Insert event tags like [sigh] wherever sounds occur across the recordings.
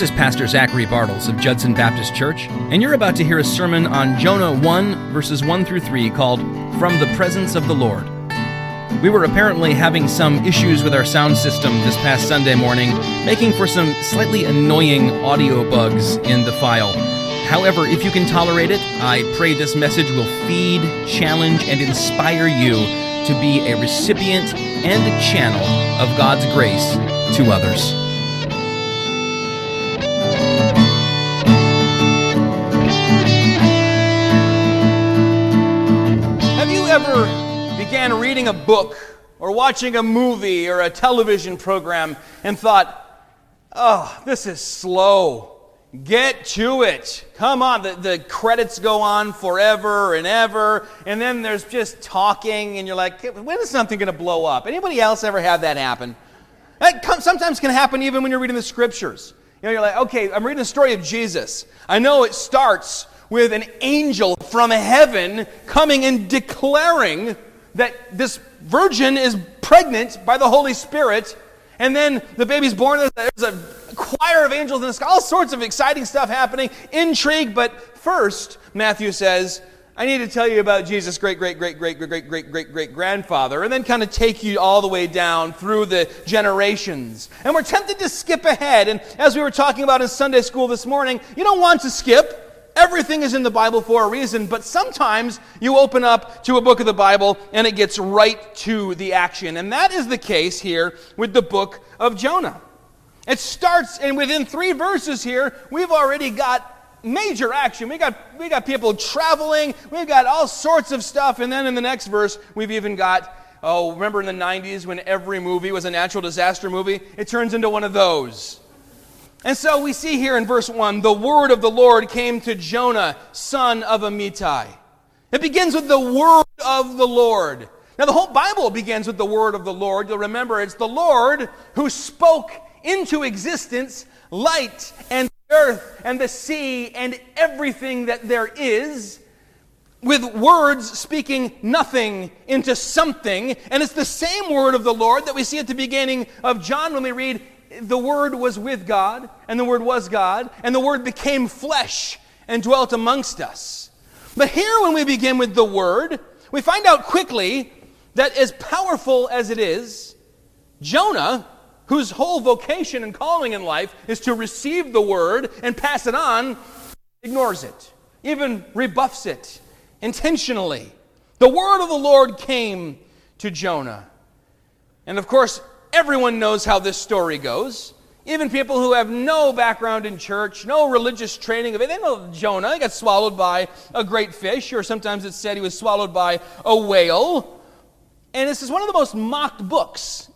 This is Pastor Zachary Bartles of Judson Baptist Church, and you're about to hear a sermon on Jonah 1, verses 1 through 3, called From the Presence of the Lord. We were apparently having some issues with our sound system this past Sunday morning, making for some slightly annoying audio bugs in the file. However, if you can tolerate it, I pray this message will feed, challenge, and inspire you to be a recipient and a channel of God's grace to others. Ever began reading a book or watching a movie or a television program and thought, oh, this is slow. Get to it. Come on. The, the credits go on forever and ever, and then there's just talking, and you're like, when is something going to blow up? Anybody else ever have that happen? That sometimes can happen even when you're reading the scriptures. You know, you're like, okay, I'm reading the story of Jesus. I know it starts with an angel from heaven coming and declaring that this virgin is pregnant by the Holy Spirit, and then the baby's born. There's a choir of angels in the sky, all sorts of exciting stuff happening, intrigue. But first, Matthew says, I need to tell you about Jesus' great, great, great, great, great, great, great, great, great grandfather, and then kind of take you all the way down through the generations. And we're tempted to skip ahead. And as we were talking about in Sunday school this morning, you don't want to skip. Everything is in the Bible for a reason, but sometimes you open up to a book of the Bible and it gets right to the action. And that is the case here with the book of Jonah. It starts, and within three verses here, we've already got major action. We got, we got people traveling, we've got all sorts of stuff, and then in the next verse, we've even got, oh, remember in the 90s when every movie was a natural disaster movie? It turns into one of those. And so we see here in verse 1 the word of the Lord came to Jonah, son of Amittai. It begins with the word of the Lord. Now, the whole Bible begins with the word of the Lord. You'll remember it's the Lord who spoke into existence light and earth and the sea and everything that there is with words speaking nothing into something. And it's the same word of the Lord that we see at the beginning of John when we read, The Word was with God, and the Word was God, and the Word became flesh and dwelt amongst us. But here, when we begin with the Word, we find out quickly that as powerful as it is, Jonah whose whole vocation and calling in life is to receive the word and pass it on, ignores it, even rebuffs it intentionally. The word of the Lord came to Jonah. And of course, everyone knows how this story goes. Even people who have no background in church, no religious training, of it, they know Jonah. He got swallowed by a great fish, or sometimes it's said he was swallowed by a whale. And this is one of the most mocked books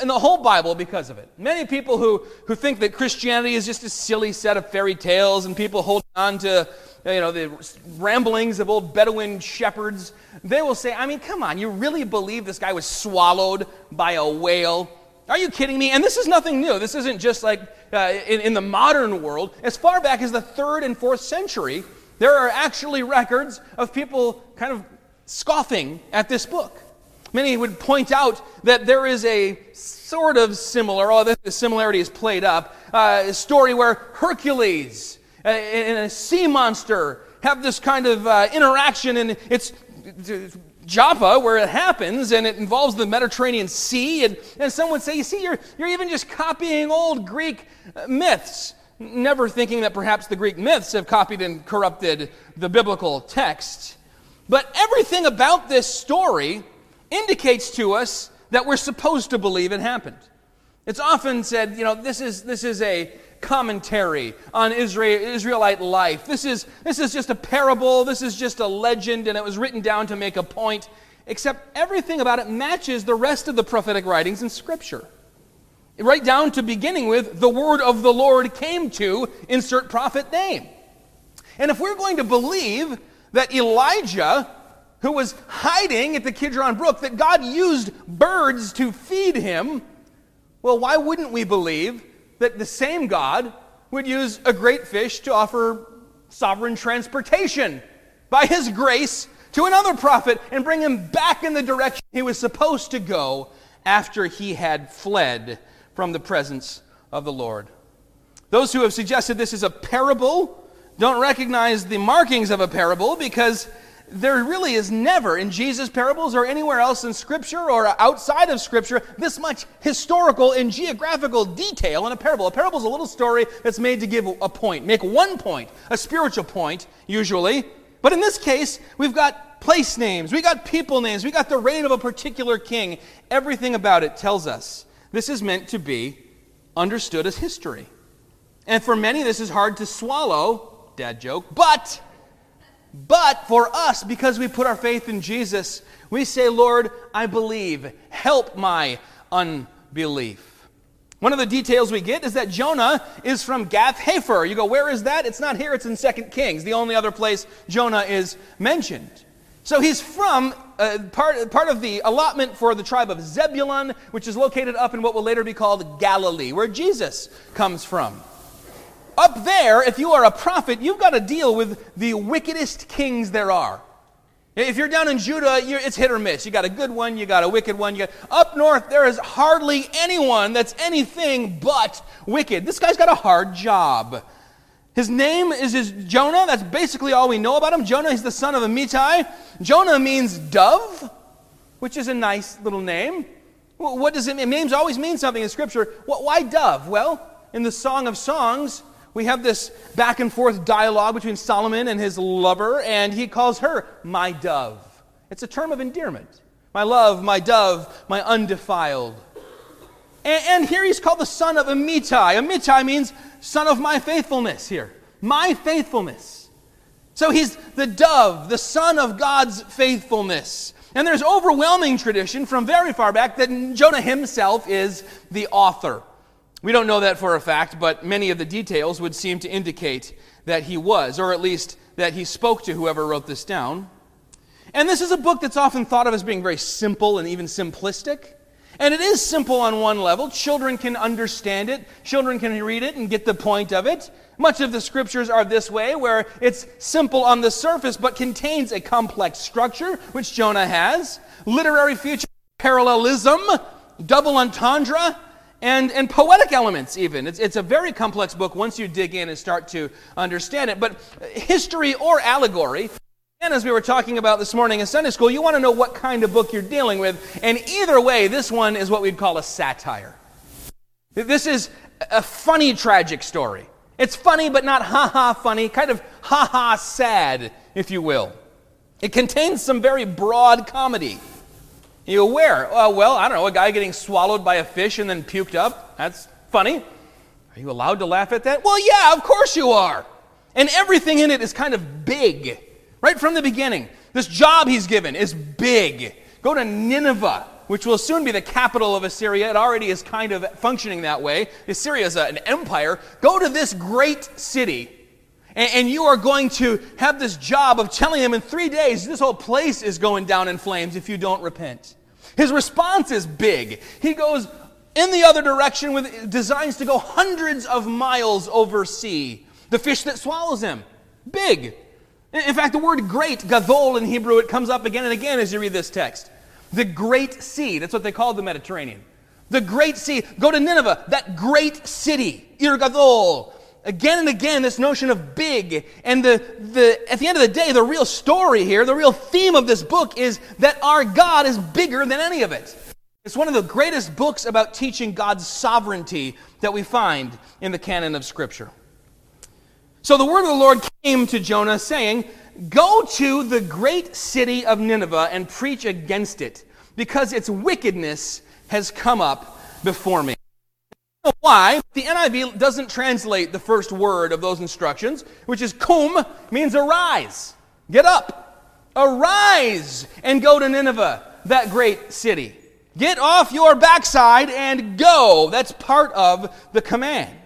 in the whole Bible because of it. Many people who, who think that Christianity is just a silly set of fairy tales and people hold on to you know, the ramblings of old Bedouin shepherds, they will say, I mean, come on, you really believe this guy was swallowed by a whale? Are you kidding me? And this is nothing new. This isn't just like uh, in, in the modern world. As far back as the third and fourth century, there are actually records of people kind of scoffing at this book. Many would point out that there is a sort of similar, although the similarity is played up, uh, story where Hercules uh, and a sea monster have this kind of uh, interaction, and it's, it's Joppa where it happens, and it involves the Mediterranean Sea. And, and some would say, you see, you're, you're even just copying old Greek uh, myths, never thinking that perhaps the Greek myths have copied and corrupted the biblical text. But everything about this story indicates to us that we're supposed to believe it happened. It's often said, you know, this is, this is a commentary on Israel, Israelite life. This is, this is just a parable, this is just a legend, and it was written down to make a point, except everything about it matches the rest of the prophetic writings in Scripture. Right down to beginning with, the word of the Lord came to, insert prophet name. And if we're going to believe that Elijah who was hiding at the Kidron Brook, that God used birds to feed him, well, why wouldn't we believe that the same God would use a great fish to offer sovereign transportation by his grace to another prophet and bring him back in the direction he was supposed to go after he had fled from the presence of the Lord? Those who have suggested this is a parable don't recognize the markings of a parable because there really is never in Jesus' parables or anywhere else in Scripture or outside of Scripture this much historical and geographical detail in a parable. A parable is a little story that's made to give a point, make one point, a spiritual point, usually. But in this case, we've got place names, we got people names, we got the reign of a particular king. Everything about it tells us this is meant to be understood as history. And for many, this is hard to swallow, dad joke, but but for us, because we put our faith in Jesus, we say, Lord, I believe. Help my unbelief. One of the details we get is that Jonah is from Gath Hepher. You go, where is that? It's not here, it's in 2 Kings, the only other place Jonah is mentioned. So he's from uh, part, part of the allotment for the tribe of Zebulun, which is located up in what will later be called Galilee, where Jesus comes from. Up there, if you are a prophet, you've got to deal with the wickedest kings there are. If you're down in Judah, it's hit or miss. You got a good one, you got a wicked one. You got, up north, there is hardly anyone that's anything but wicked. This guy's got a hard job. His name is his Jonah. That's basically all we know about him. Jonah is the son of Amittai. Jonah means dove, which is a nice little name. What does it mean? Names always mean something in Scripture. Why dove? Well, in the Song of Songs, we have this back and forth dialogue between Solomon and his lover, and he calls her my dove. It's a term of endearment. My love, my dove, my undefiled. And, and here he's called the son of Amittai. Amittai means son of my faithfulness here. My faithfulness. So he's the dove, the son of God's faithfulness. And there's overwhelming tradition from very far back that Jonah himself is the author. We don't know that for a fact, but many of the details would seem to indicate that he was, or at least that he spoke to whoever wrote this down. And this is a book that's often thought of as being very simple and even simplistic. And it is simple on one level. Children can understand it, children can read it and get the point of it. Much of the scriptures are this way, where it's simple on the surface but contains a complex structure, which Jonah has. Literary features, parallelism, double entendre, and, and poetic elements, even. It's, it's a very complex book once you dig in and start to understand it. But history or allegory, and as we were talking about this morning in Sunday school, you want to know what kind of book you're dealing with. And either way, this one is what we'd call a satire. This is a funny, tragic story. It's funny, but not ha ha funny, kind of ha ha sad, if you will. It contains some very broad comedy. You aware? Uh, well, I don't know, a guy getting swallowed by a fish and then puked up. That's funny. Are you allowed to laugh at that? Well, yeah, of course you are. And everything in it is kind of big, right from the beginning. This job he's given is big. Go to Nineveh, which will soon be the capital of Assyria. It already is kind of functioning that way. Assyria is an empire. Go to this great city, and, and you are going to have this job of telling him in three days this whole place is going down in flames if you don't repent. His response is big. He goes in the other direction with designs to go hundreds of miles over sea. The fish that swallows him, big. In fact, the word great, gadol in Hebrew, it comes up again and again as you read this text. The great sea, that's what they call the Mediterranean. The great sea. Go to Nineveh, that great city, Ir Gadol again and again this notion of big. And the, the, at the end of the day, the real story here, the real theme of this book is that our God is bigger than any of it. It's one of the greatest books about teaching God's sovereignty that we find in the canon of Scripture. So the word of the Lord came to Jonah saying, Go to the great city of Nineveh and preach against it, because its wickedness has come up before me why the NIV doesn't translate the first word of those instructions, which is kum, means arise. Get up. Arise and go to Nineveh, that great city. Get off your backside and go. That's part of the command.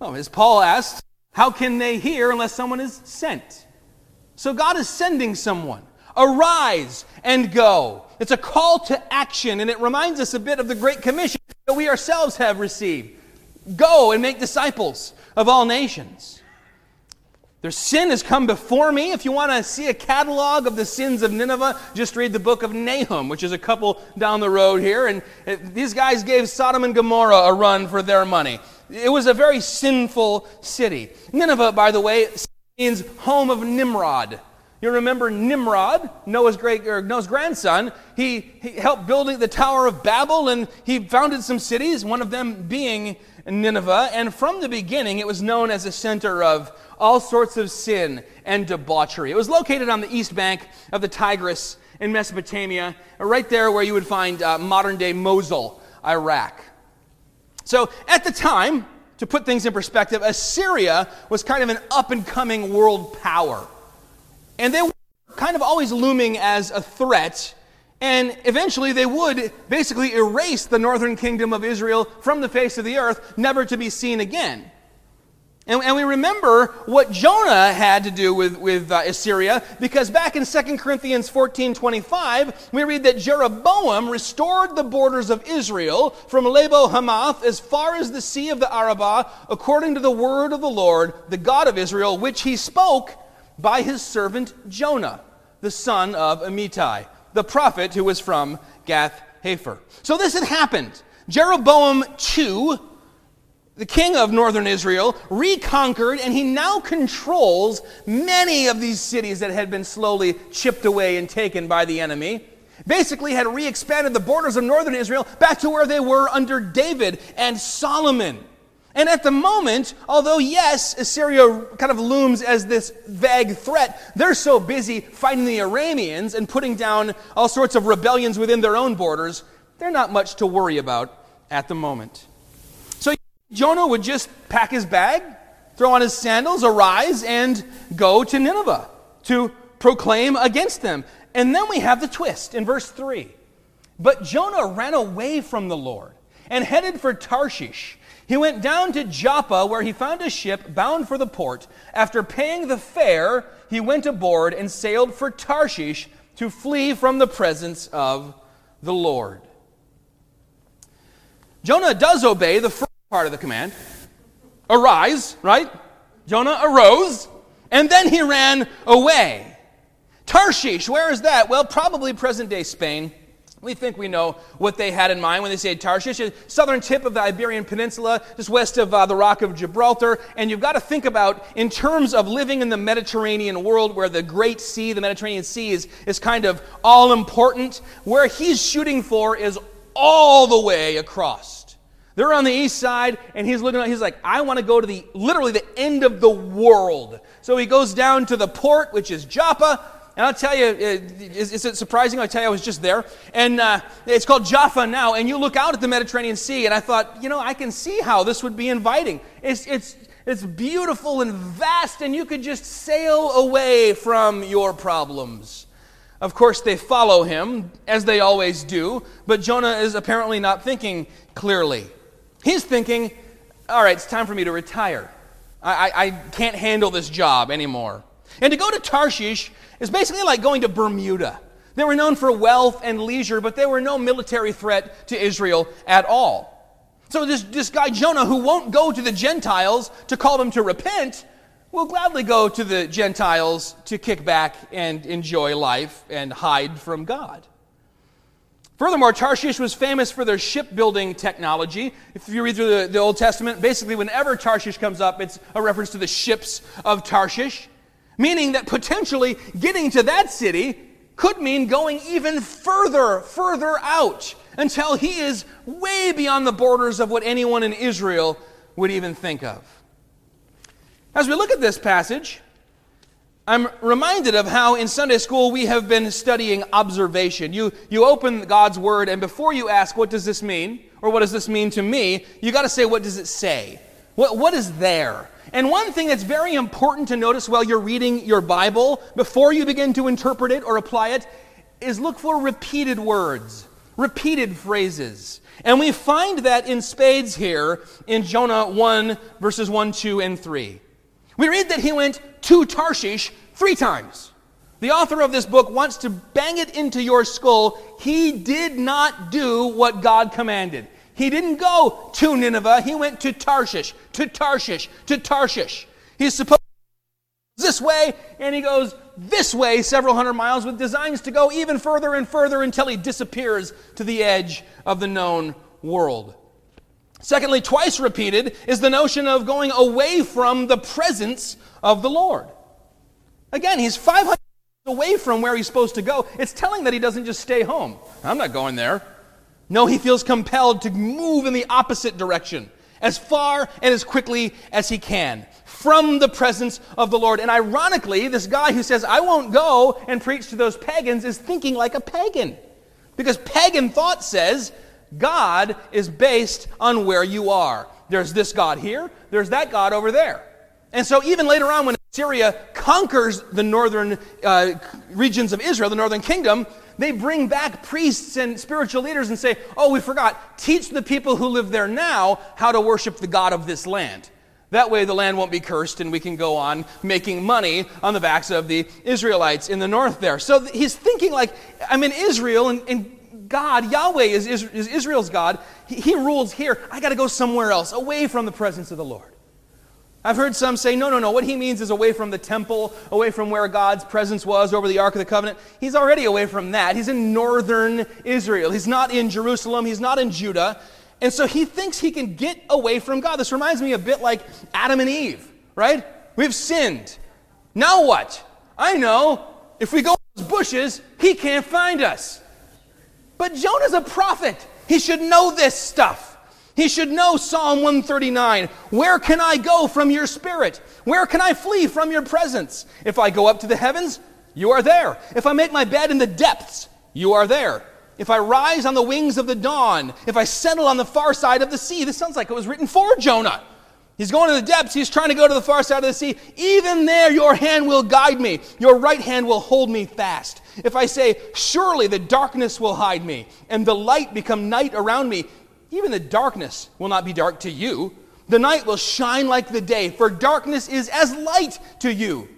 Oh, as Paul asked, how can they hear unless someone is sent? So God is sending someone. Arise and go. It's a call to action, and it reminds us a bit of the Great Commission that we ourselves have received. Go and make disciples of all nations. Their sin has come before me. If you want to see a catalog of the sins of Nineveh, just read the book of Nahum, which is a couple down the road here. And these guys gave Sodom and Gomorrah a run for their money. It was a very sinful city. Nineveh, by the way, means home of Nimrod. You remember Nimrod, Noah's great or Noah's grandson. He, he helped building the Tower of Babel, and he founded some cities. One of them being Nineveh. And from the beginning, it was known as a center of all sorts of sin and debauchery. It was located on the east bank of the Tigris in Mesopotamia, right there where you would find uh, modern day Mosul, Iraq. So at the time, to put things in perspective, Assyria was kind of an up and coming world power. And they were kind of always looming as a threat. And eventually they would basically erase the northern kingdom of Israel from the face of the earth, never to be seen again. And, and we remember what Jonah had to do with, with uh, Assyria, because back in 2 Corinthians 14 25, we read that Jeroboam restored the borders of Israel from Lebo Hamath as far as the sea of the Arabah, according to the word of the Lord, the God of Israel, which he spoke by his servant Jonah, the son of Amittai, the prophet who was from Gath Hepher. So this had happened. Jeroboam II, the king of northern Israel, reconquered, and he now controls many of these cities that had been slowly chipped away and taken by the enemy. Basically, had re expanded the borders of northern Israel back to where they were under David and Solomon. And at the moment, although yes, Assyria kind of looms as this vague threat, they're so busy fighting the Arameans and putting down all sorts of rebellions within their own borders, they're not much to worry about at the moment. So Jonah would just pack his bag, throw on his sandals, arise, and go to Nineveh to proclaim against them. And then we have the twist in verse 3. But Jonah ran away from the Lord and headed for Tarshish he went down to Joppa, where he found a ship bound for the port. After paying the fare, he went aboard and sailed for Tarshish to flee from the presence of the Lord. Jonah does obey the first part of the command arise, right? Jonah arose, and then he ran away. Tarshish, where is that? Well, probably present day Spain. We think we know what they had in mind when they say Tarshish, southern tip of the Iberian Peninsula, just west of uh, the Rock of Gibraltar. And you've got to think about, in terms of living in the Mediterranean world where the Great Sea, the Mediterranean Sea, is, is kind of all important, where he's shooting for is all the way across. They're on the east side, and he's looking. He's like, I want to go to the literally the end of the world. So he goes down to the port, which is Joppa, and I'll tell you, is, is it surprising? I'll tell you, I was just there. And uh, it's called Jaffa now. And you look out at the Mediterranean Sea, and I thought, you know, I can see how this would be inviting. It's, it's, it's beautiful and vast, and you could just sail away from your problems. Of course, they follow him, as they always do, but Jonah is apparently not thinking clearly. He's thinking, all right, it's time for me to retire. I, I, I can't handle this job anymore. And to go to Tarshish is basically like going to Bermuda. They were known for wealth and leisure, but they were no military threat to Israel at all. So this, this guy Jonah, who won't go to the Gentiles to call them to repent, will gladly go to the Gentiles to kick back and enjoy life and hide from God. Furthermore, Tarshish was famous for their shipbuilding technology. If you read through the, the Old Testament, basically, whenever Tarshish comes up, it's a reference to the ships of Tarshish. Meaning that potentially getting to that city could mean going even further, further out until he is way beyond the borders of what anyone in Israel would even think of. As we look at this passage, I'm reminded of how in Sunday school we have been studying observation. You, you open God's Word, and before you ask, What does this mean? or What does this mean to me? you got to say, What does it say? What, what is there? And one thing that's very important to notice while you're reading your Bible, before you begin to interpret it or apply it, is look for repeated words, repeated phrases. And we find that in spades here in Jonah 1, verses 1, 2, and 3. We read that he went to Tarshish three times. The author of this book wants to bang it into your skull. He did not do what God commanded. He didn't go to Nineveh, he went to Tarshish, to Tarshish, to Tarshish. He's supposed this way, and he goes this way several hundred miles with designs to go even further and further until he disappears to the edge of the known world. Secondly, twice repeated is the notion of going away from the presence of the Lord. Again, he's 500 away from where he's supposed to go. It's telling that he doesn't just stay home. I'm not going there. No, he feels compelled to move in the opposite direction as far and as quickly as he can from the presence of the Lord. And ironically, this guy who says, I won't go and preach to those pagans, is thinking like a pagan. Because pagan thought says, God is based on where you are. There's this God here, there's that God over there. And so, even later on, when Assyria conquers the northern uh, regions of Israel, the northern kingdom, they bring back priests and spiritual leaders and say, Oh, we forgot, teach the people who live there now how to worship the God of this land. That way, the land won't be cursed, and we can go on making money on the backs of the Israelites in the north there. So he's thinking, like, I'm in Israel, and, and God, Yahweh is, is, is Israel's God. He, he rules here. I got to go somewhere else, away from the presence of the Lord. I've heard some say, no, no, no. What he means is away from the temple, away from where God's presence was over the Ark of the Covenant. He's already away from that. He's in northern Israel. He's not in Jerusalem. He's not in Judah. And so he thinks he can get away from God. This reminds me a bit like Adam and Eve, right? We've sinned. Now what? I know. If we go in those bushes, he can't find us. But Jonah's a prophet. He should know this stuff. He should know Psalm 139. Where can I go from your spirit? Where can I flee from your presence? If I go up to the heavens, you are there. If I make my bed in the depths, you are there. If I rise on the wings of the dawn, if I settle on the far side of the sea, this sounds like it was written for Jonah. He's going to the depths. He's trying to go to the far side of the sea. Even there, your hand will guide me. Your right hand will hold me fast. If I say, Surely the darkness will hide me, and the light become night around me, even the darkness will not be dark to you. The night will shine like the day, for darkness is as light to you.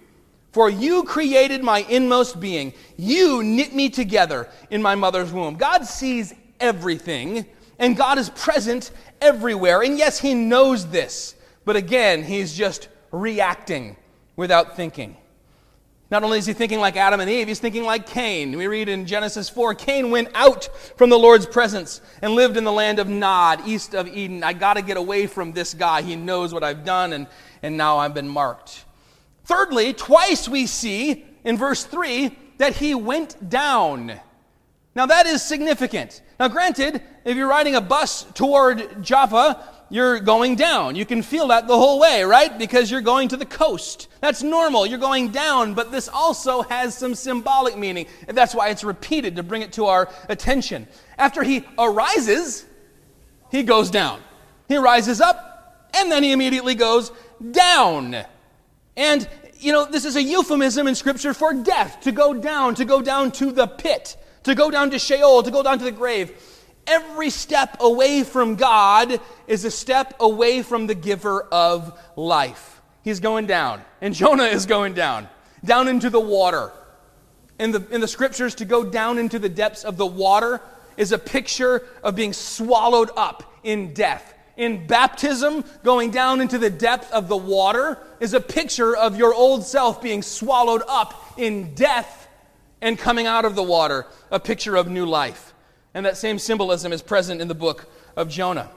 For you created my inmost being. You knit me together in my mother's womb. God sees everything, and God is present everywhere. And yes, He knows this. But again, He's just reacting without thinking. Not only is he thinking like Adam and Eve, he's thinking like Cain. We read in Genesis 4 Cain went out from the Lord's presence and lived in the land of Nod, east of Eden. I got to get away from this guy. He knows what I've done, and, and now I've been marked. Thirdly, twice we see in verse 3 that he went down. Now that is significant. Now, granted, if you're riding a bus toward Jaffa, you're going down. You can feel that the whole way, right? Because you're going to the coast. That's normal. You're going down, but this also has some symbolic meaning. And that's why it's repeated to bring it to our attention. After he arises, he goes down. He rises up, and then he immediately goes down. And, you know, this is a euphemism in Scripture for death to go down, to go down to the pit, to go down to Sheol, to go down to the grave. Every step away from God is a step away from the giver of life. He's going down, and Jonah is going down, down into the water. In the, in the scriptures, to go down into the depths of the water is a picture of being swallowed up in death. In baptism, going down into the depth of the water is a picture of your old self being swallowed up in death and coming out of the water, a picture of new life. And that same symbolism is present in the book of Jonah.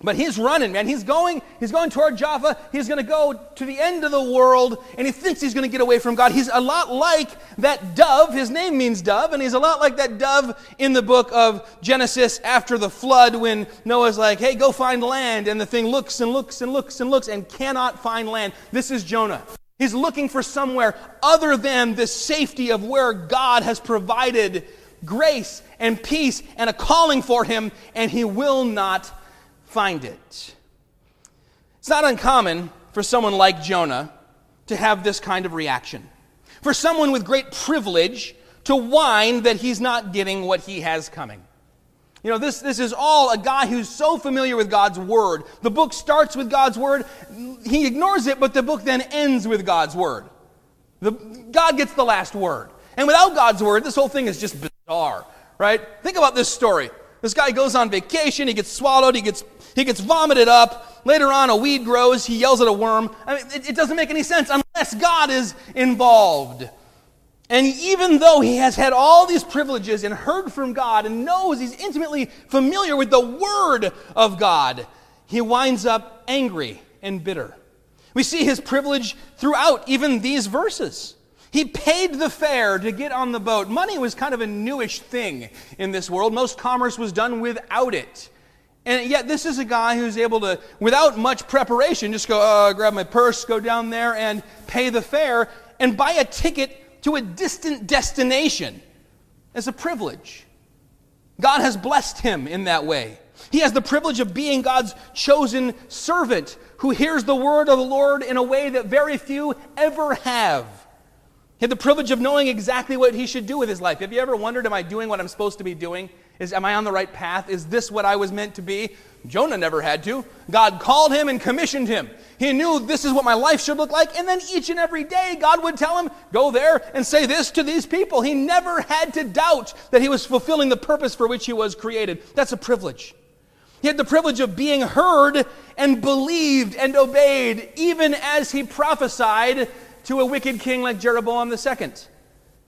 But he's running, man. He's going, he's going toward Jaffa. He's going to go to the end of the world, and he thinks he's going to get away from God. He's a lot like that dove. His name means dove, and he's a lot like that dove in the book of Genesis after the flood when Noah's like, hey, go find land. And the thing looks and looks and looks and looks and cannot find land. This is Jonah. He's looking for somewhere other than the safety of where God has provided grace and peace and a calling for him, and he will not find it. It's not uncommon for someone like Jonah to have this kind of reaction. For someone with great privilege to whine that he's not getting what he has coming. You know, this, this is all a guy who's so familiar with God's Word. The book starts with God's Word. He ignores it, but the book then ends with God's Word. The, God gets the last word. And without God's Word, this whole thing is just bizarre, right? Think about this story. This guy goes on vacation, he gets swallowed, he gets, he gets vomited up. Later on, a weed grows, he yells at a worm. I mean, it, it doesn't make any sense unless God is involved. And even though he has had all these privileges and heard from God and knows he's intimately familiar with the Word of God, he winds up angry and bitter. We see his privilege throughout even these verses. He paid the fare to get on the boat. Money was kind of a newish thing in this world. Most commerce was done without it. And yet, this is a guy who's able to, without much preparation, just go, uh, grab my purse, go down there and pay the fare and buy a ticket to a distant destination as a privilege. God has blessed him in that way. He has the privilege of being God's chosen servant who hears the word of the Lord in a way that very few ever have. He had the privilege of knowing exactly what he should do with his life. Have you ever wondered, am I doing what I'm supposed to be doing? Is, am I on the right path? Is this what I was meant to be? Jonah never had to. God called him and commissioned him. He knew this is what my life should look like. And then each and every day, God would tell him, go there and say this to these people. He never had to doubt that he was fulfilling the purpose for which he was created. That's a privilege. He had the privilege of being heard and believed and obeyed, even as he prophesied to a wicked king like Jeroboam II.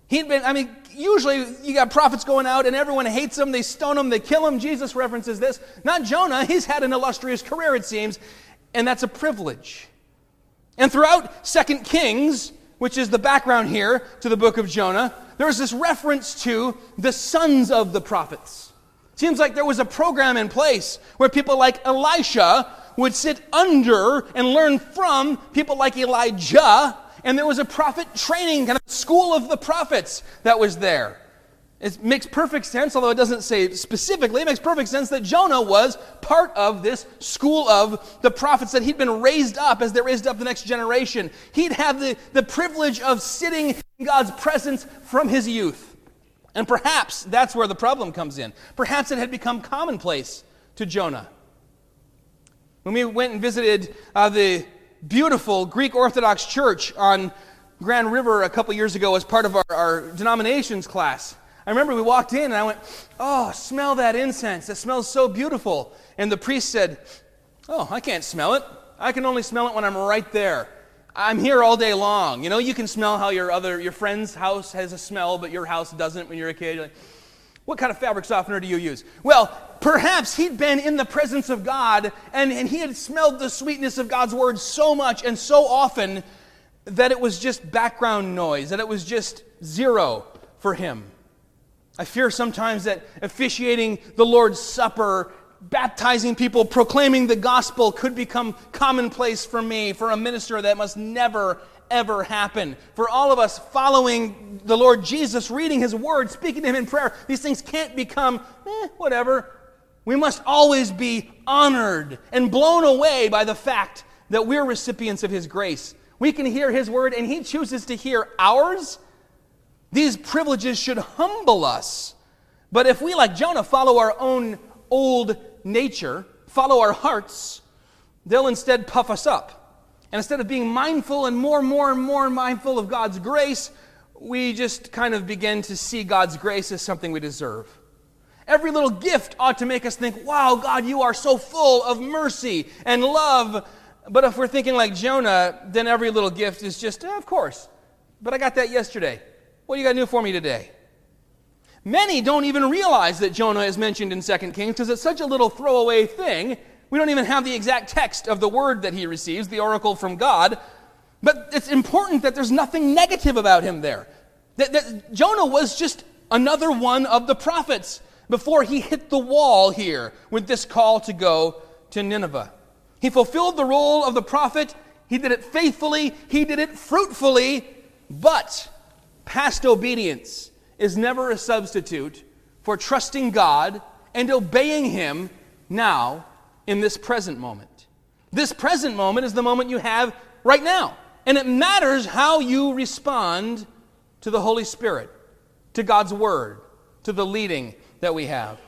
He'd been, I mean, usually you got prophets going out and everyone hates them, they stone them, they kill them. Jesus references this. Not Jonah, [laughs] he's had an illustrious career, it seems, and that's a privilege. And throughout Second Kings, which is the background here to the book of Jonah, there's this reference to the sons of the prophets. Seems like there was a program in place where people like Elisha would sit under and learn from people like Elijah and there was a prophet training kind of school of the prophets that was there. It makes perfect sense, although it doesn't say specifically, it makes perfect sense that Jonah was part of this school of the prophets, that he'd been raised up as they raised up the next generation. He'd have the, the privilege of sitting in God's presence from his youth. And perhaps that's where the problem comes in. Perhaps it had become commonplace to Jonah. When we went and visited uh, the beautiful Greek Orthodox church on Grand River a couple years ago as part of our, our denominations class. I remember we walked in and I went, Oh, smell that incense. It smells so beautiful. And the priest said, Oh, I can't smell it. I can only smell it when I'm right there. I'm here all day long. You know, you can smell how your other your friend's house has a smell, but your house doesn't when you're a kid. You're like, what kind of fabric softener do you use? Well, perhaps he'd been in the presence of God and, and he had smelled the sweetness of God's word so much and so often that it was just background noise, that it was just zero for him. I fear sometimes that officiating the Lord's Supper, baptizing people, proclaiming the gospel could become commonplace for me, for a minister that must never ever happen. For all of us following the Lord Jesus, reading His Word, speaking to Him in prayer, these things can't become, eh, whatever. We must always be honored and blown away by the fact that we're recipients of His grace. We can hear His Word, and He chooses to hear ours. These privileges should humble us. But if we, like Jonah, follow our own old nature, follow our hearts, they'll instead puff us up. And instead of being mindful and more and more and more mindful of God's grace, we just kind of begin to see God's grace as something we deserve. Every little gift ought to make us think, wow, God, you are so full of mercy and love. But if we're thinking like Jonah, then every little gift is just, eh, of course. But I got that yesterday. What do you got new for me today? Many don't even realize that Jonah is mentioned in 2 Kings because it's such a little throwaway thing we don't even have the exact text of the word that he receives, the oracle from God. But it's important that there's nothing negative about him there. That, that Jonah was just another one of the prophets before he hit the wall here with this call to go to Nineveh. He fulfilled the role of the prophet. He did it faithfully. He did it fruitfully. But past obedience is never a substitute for trusting God and obeying Him now in this present moment. This present moment is the moment you have right now. And it matters how you respond to the Holy Spirit, to God's Word, to the leading that we have.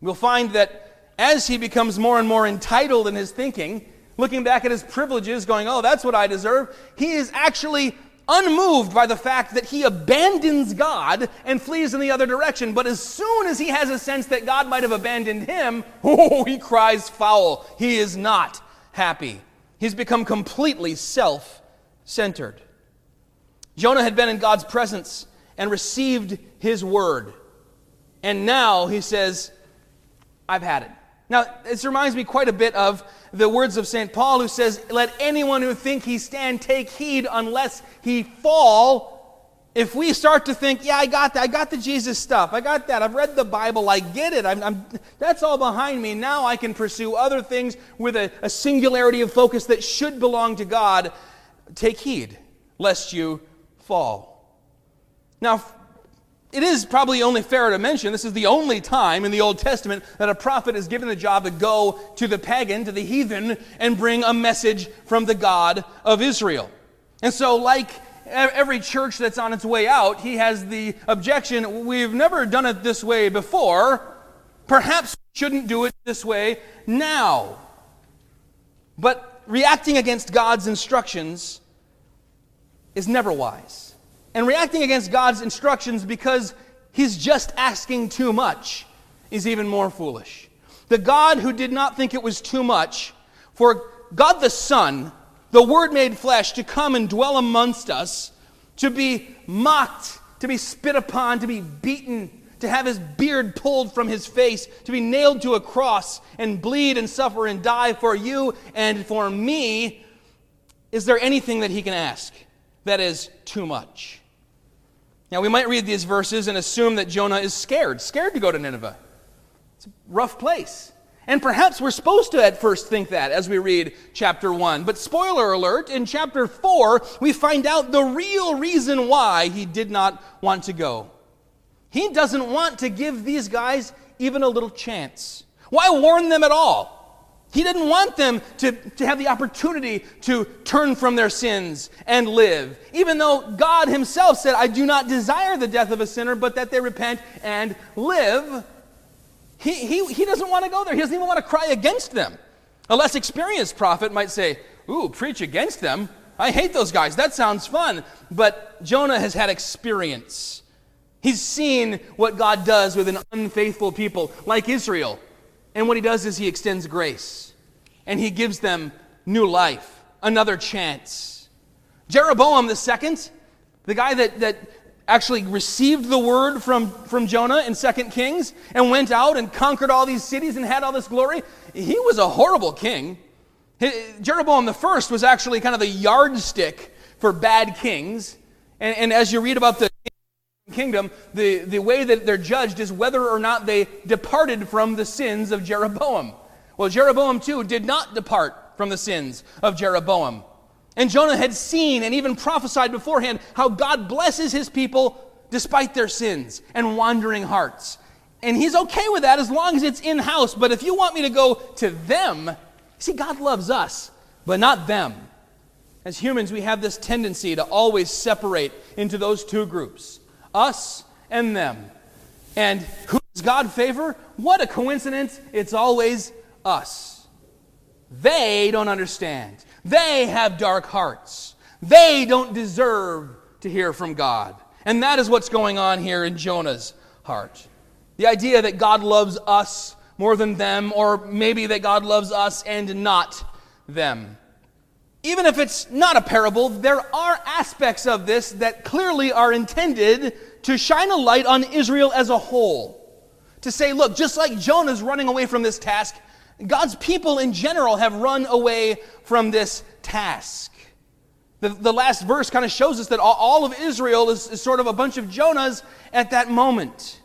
We'll find that as he becomes more and more entitled in his thinking, looking back at his privileges, going, oh, that's what I deserve, he is actually unmoved by the fact that he abandons God and flees in the other direction. But as soon as he has a sense that God might have abandoned him, [laughs] oh, he cries foul. He is not happy. He's become completely self centered. Jonah had been in God's presence and received his word. And now he says, I've had it. Now, this reminds me quite a bit of the words of St. Paul, who says, Let anyone who think he stand take heed unless he fall. If we start to think, yeah, I got that, I got the Jesus stuff, I got that, I've read the Bible, I get it, I'm, I'm, that's all behind me. Now I can pursue other things with a, a singularity of focus that should belong to God. Take heed lest you fall. Now, it is probably only fair to mention this is the only time in the Old Testament that a prophet is given the job to go to the pagan, to the heathen, and bring a message from the God of Israel. And so, like every church that's on its way out, he has the objection we've never done it this way before. Perhaps we shouldn't do it this way now. But reacting against God's instructions is never wise and reacting against God's instructions because he's just asking too much is even more foolish. The God who did not think it was too much for God the Son, the Word made flesh, to come and dwell amongst us, to be mocked, to be spit upon, to be beaten, to have his beard pulled from his face, to be nailed to a cross and bleed and suffer and die for you and for me, is there anything that he can ask that is too much? Now, we might read these verses and assume that Jonah is scared, scared to go to Nineveh. It's a rough place. And perhaps we're supposed to at first think that as we read chapter 1. But spoiler alert, in chapter 4, we find out the real reason why he did not want to go. He doesn't want to give these guys even a little chance. Why warn them at all? He didn't want them to, to have the opportunity to turn from their sins and live. Even though God Himself said, I do not desire the death of a sinner, but that they repent and live. He, he, he doesn't want to go there. He doesn't even want to cry against them. A less experienced prophet might say, Ooh, preach against them. I hate those guys. That sounds fun. But Jonah has had experience. He's seen what God does with an unfaithful people like Israel. And what he does is he extends grace and he gives them new life, another chance. Jeroboam second, the guy that, that actually received the word from, from Jonah in 2 Kings and went out and conquered all these cities and had all this glory, he was a horrible king. Jeroboam first was actually kind of the yardstick for bad kings. And, and as you read about the kingdom, the, the way that they're judged is whether or not they departed from the sins of Jeroboam. Well, Jeroboam too did not depart from the sins of Jeroboam. And Jonah had seen and even prophesied beforehand how God blesses his people despite their sins and wandering hearts. And he's okay with that as long as it's in house. But if you want me to go to them, see, God loves us, but not them. As humans, we have this tendency to always separate into those two groups us and them. And who does God favor? What a coincidence. It's always us. They don't understand. They have dark hearts. They don't deserve to hear from God. And that is what's going on here in Jonah's heart. The idea that God loves us more than them, or maybe that God loves us and not them. Even if it's not a parable, there are aspects of this that clearly are intended to shine a light on Israel as a whole. To say, look, just like Jonah's running away from this task, God's people in general have run away from this task. The, the last verse kind of shows us that all, all of Israel is, is sort of a bunch of Jonahs at that moment.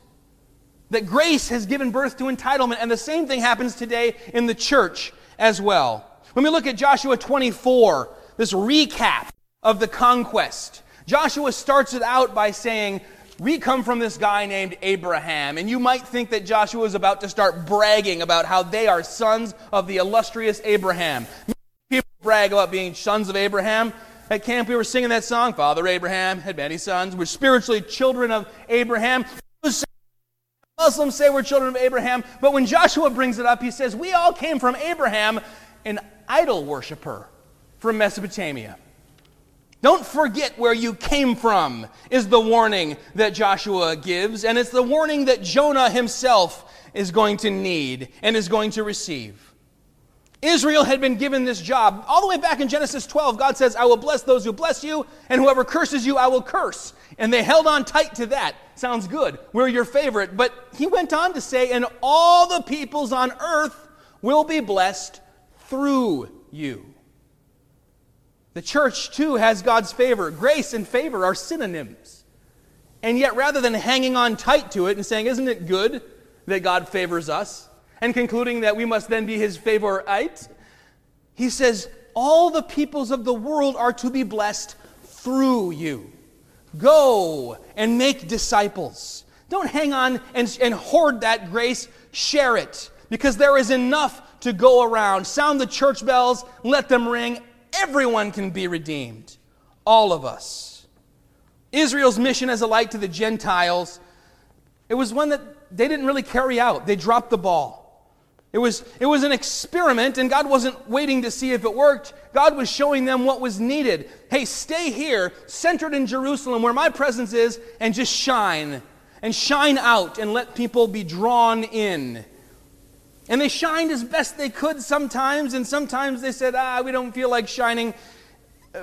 That grace has given birth to entitlement, and the same thing happens today in the church as well. When we look at Joshua 24, this recap of the conquest, Joshua starts it out by saying, We come from this guy named Abraham. And you might think that Joshua is about to start bragging about how they are sons of the illustrious Abraham. People brag about being sons of Abraham. At camp, we were singing that song, Father Abraham had many sons. We're spiritually children of Abraham. Muslims say we're children of Abraham, but when Joshua brings it up, he says, We all came from Abraham, an idol worshiper from Mesopotamia. Don't forget where you came from, is the warning that Joshua gives, and it's the warning that Jonah himself is going to need and is going to receive. Israel had been given this job. All the way back in Genesis 12, God says, I will bless those who bless you, and whoever curses you, I will curse. And they held on tight to that. Sounds good. We're your favorite. But he went on to say, And all the peoples on earth will be blessed through you. The church, too, has God's favor. Grace and favor are synonyms. And yet, rather than hanging on tight to it and saying, Isn't it good that God favors us? and concluding that we must then be his favorite, he says, All the peoples of the world are to be blessed through you. Go and make disciples. Don't hang on and, and hoard that grace, share it, because there is enough to go around. Sound the church bells, let them ring. Everyone can be redeemed. All of us. Israel's mission as a light to the Gentiles, it was one that they didn't really carry out. They dropped the ball. It was, it was an experiment, and God wasn't waiting to see if it worked. God was showing them what was needed. Hey, stay here, centered in Jerusalem, where my presence is, and just shine. And shine out and let people be drawn in. And they shined as best they could sometimes, and sometimes they said, ah, we don't feel like shining.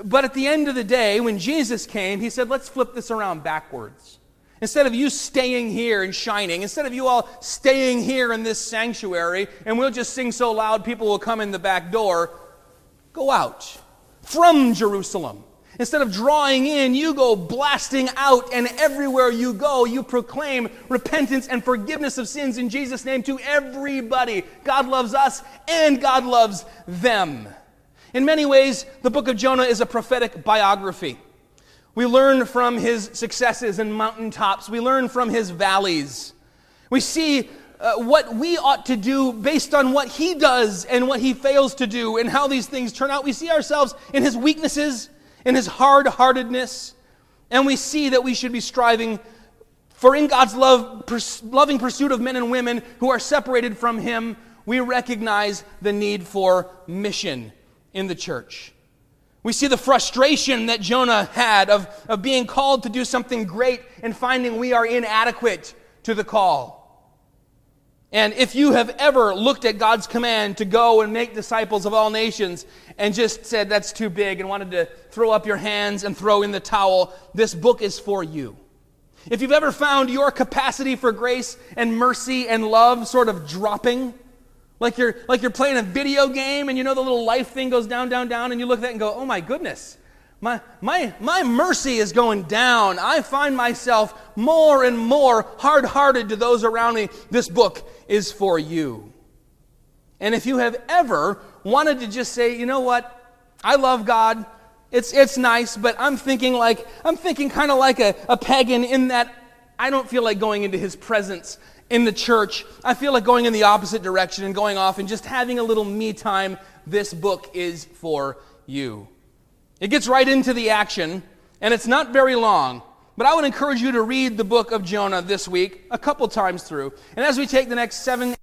But at the end of the day, when Jesus came, he said, let's flip this around backwards. Instead of you staying here and shining, instead of you all staying here in this sanctuary and we'll just sing so loud people will come in the back door, go out from Jerusalem. Instead of drawing in, you go blasting out, and everywhere you go, you proclaim repentance and forgiveness of sins in Jesus' name to everybody. God loves us, and God loves them. In many ways, the book of Jonah is a prophetic biography. We learn from his successes and mountaintops. We learn from his valleys. We see uh, what we ought to do based on what he does and what he fails to do and how these things turn out. We see ourselves in his weaknesses, in his hard heartedness, and we see that we should be striving for in God's love, pers- loving pursuit of men and women who are separated from him, we recognize the need for mission in the church. We see the frustration that Jonah had of, of being called to do something great and finding we are inadequate to the call. And if you have ever looked at God's command to go and make disciples of all nations and just said that's too big and wanted to throw up your hands and throw in the towel, this book is for you. If you've ever found your capacity for grace and mercy and love sort of dropping, like you're, like you're playing a video game and you know the little life thing goes down, down, down, and you look at that and go, oh my goodness, my, my, my mercy is going down. I find myself more and more hard hearted to those around me. This book is for you. And if you have ever wanted to just say, you know what, I love God, it's, it's nice, but I'm thinking like, I'm thinking kind of like a, a pagan in that I don't feel like going into his presence in the church, I feel like going in the opposite direction and going off and just having a little me time. This book is for you. It gets right into the action, and it's not very long. But I would encourage you to read the book of Jonah this week, a couple times through. And as we take the next seven,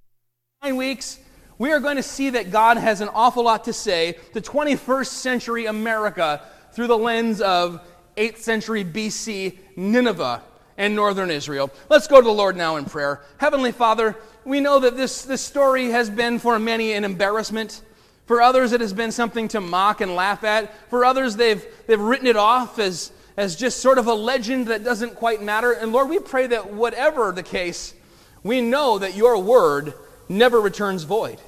nine weeks, we are going to see that God has an awful lot to say to 21st century America through the lens of 8th century BC Nineveh and northern Israel. Let's go to the Lord now in prayer. Heavenly Father, we know that this, this story has been for many an embarrassment. For others, it has been something to mock and laugh at. For others, they've, they've written it off as, as just sort of a legend that doesn't quite matter. And Lord, we pray that whatever the case, we know that your word never returns void.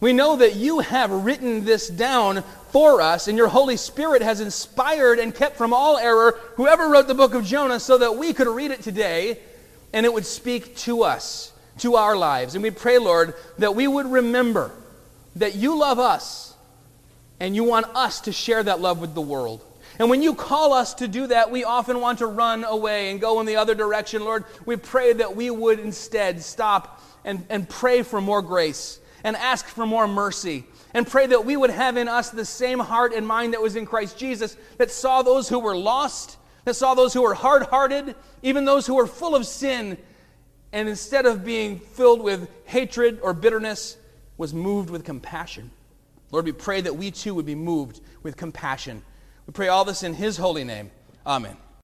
We know that you have written this down for us, and your Holy Spirit has inspired and kept from all error whoever wrote the book of Jonah so that we could read it today and it would speak to us, to our lives. And we pray, Lord, that we would remember that you love us and you want us to share that love with the world. And when you call us to do that, we often want to run away and go in the other direction. Lord, we pray that we would instead stop and, and pray for more grace and ask for more mercy and pray that we would have in us the same heart and mind that was in Christ Jesus, that saw those who were lost, that saw those who were hard hearted, even those who were full of sin, and instead of being filled with hatred or bitterness, was moved with compassion. Lord, we pray that we too would be moved with compassion. We pray all this in His holy name. Amen.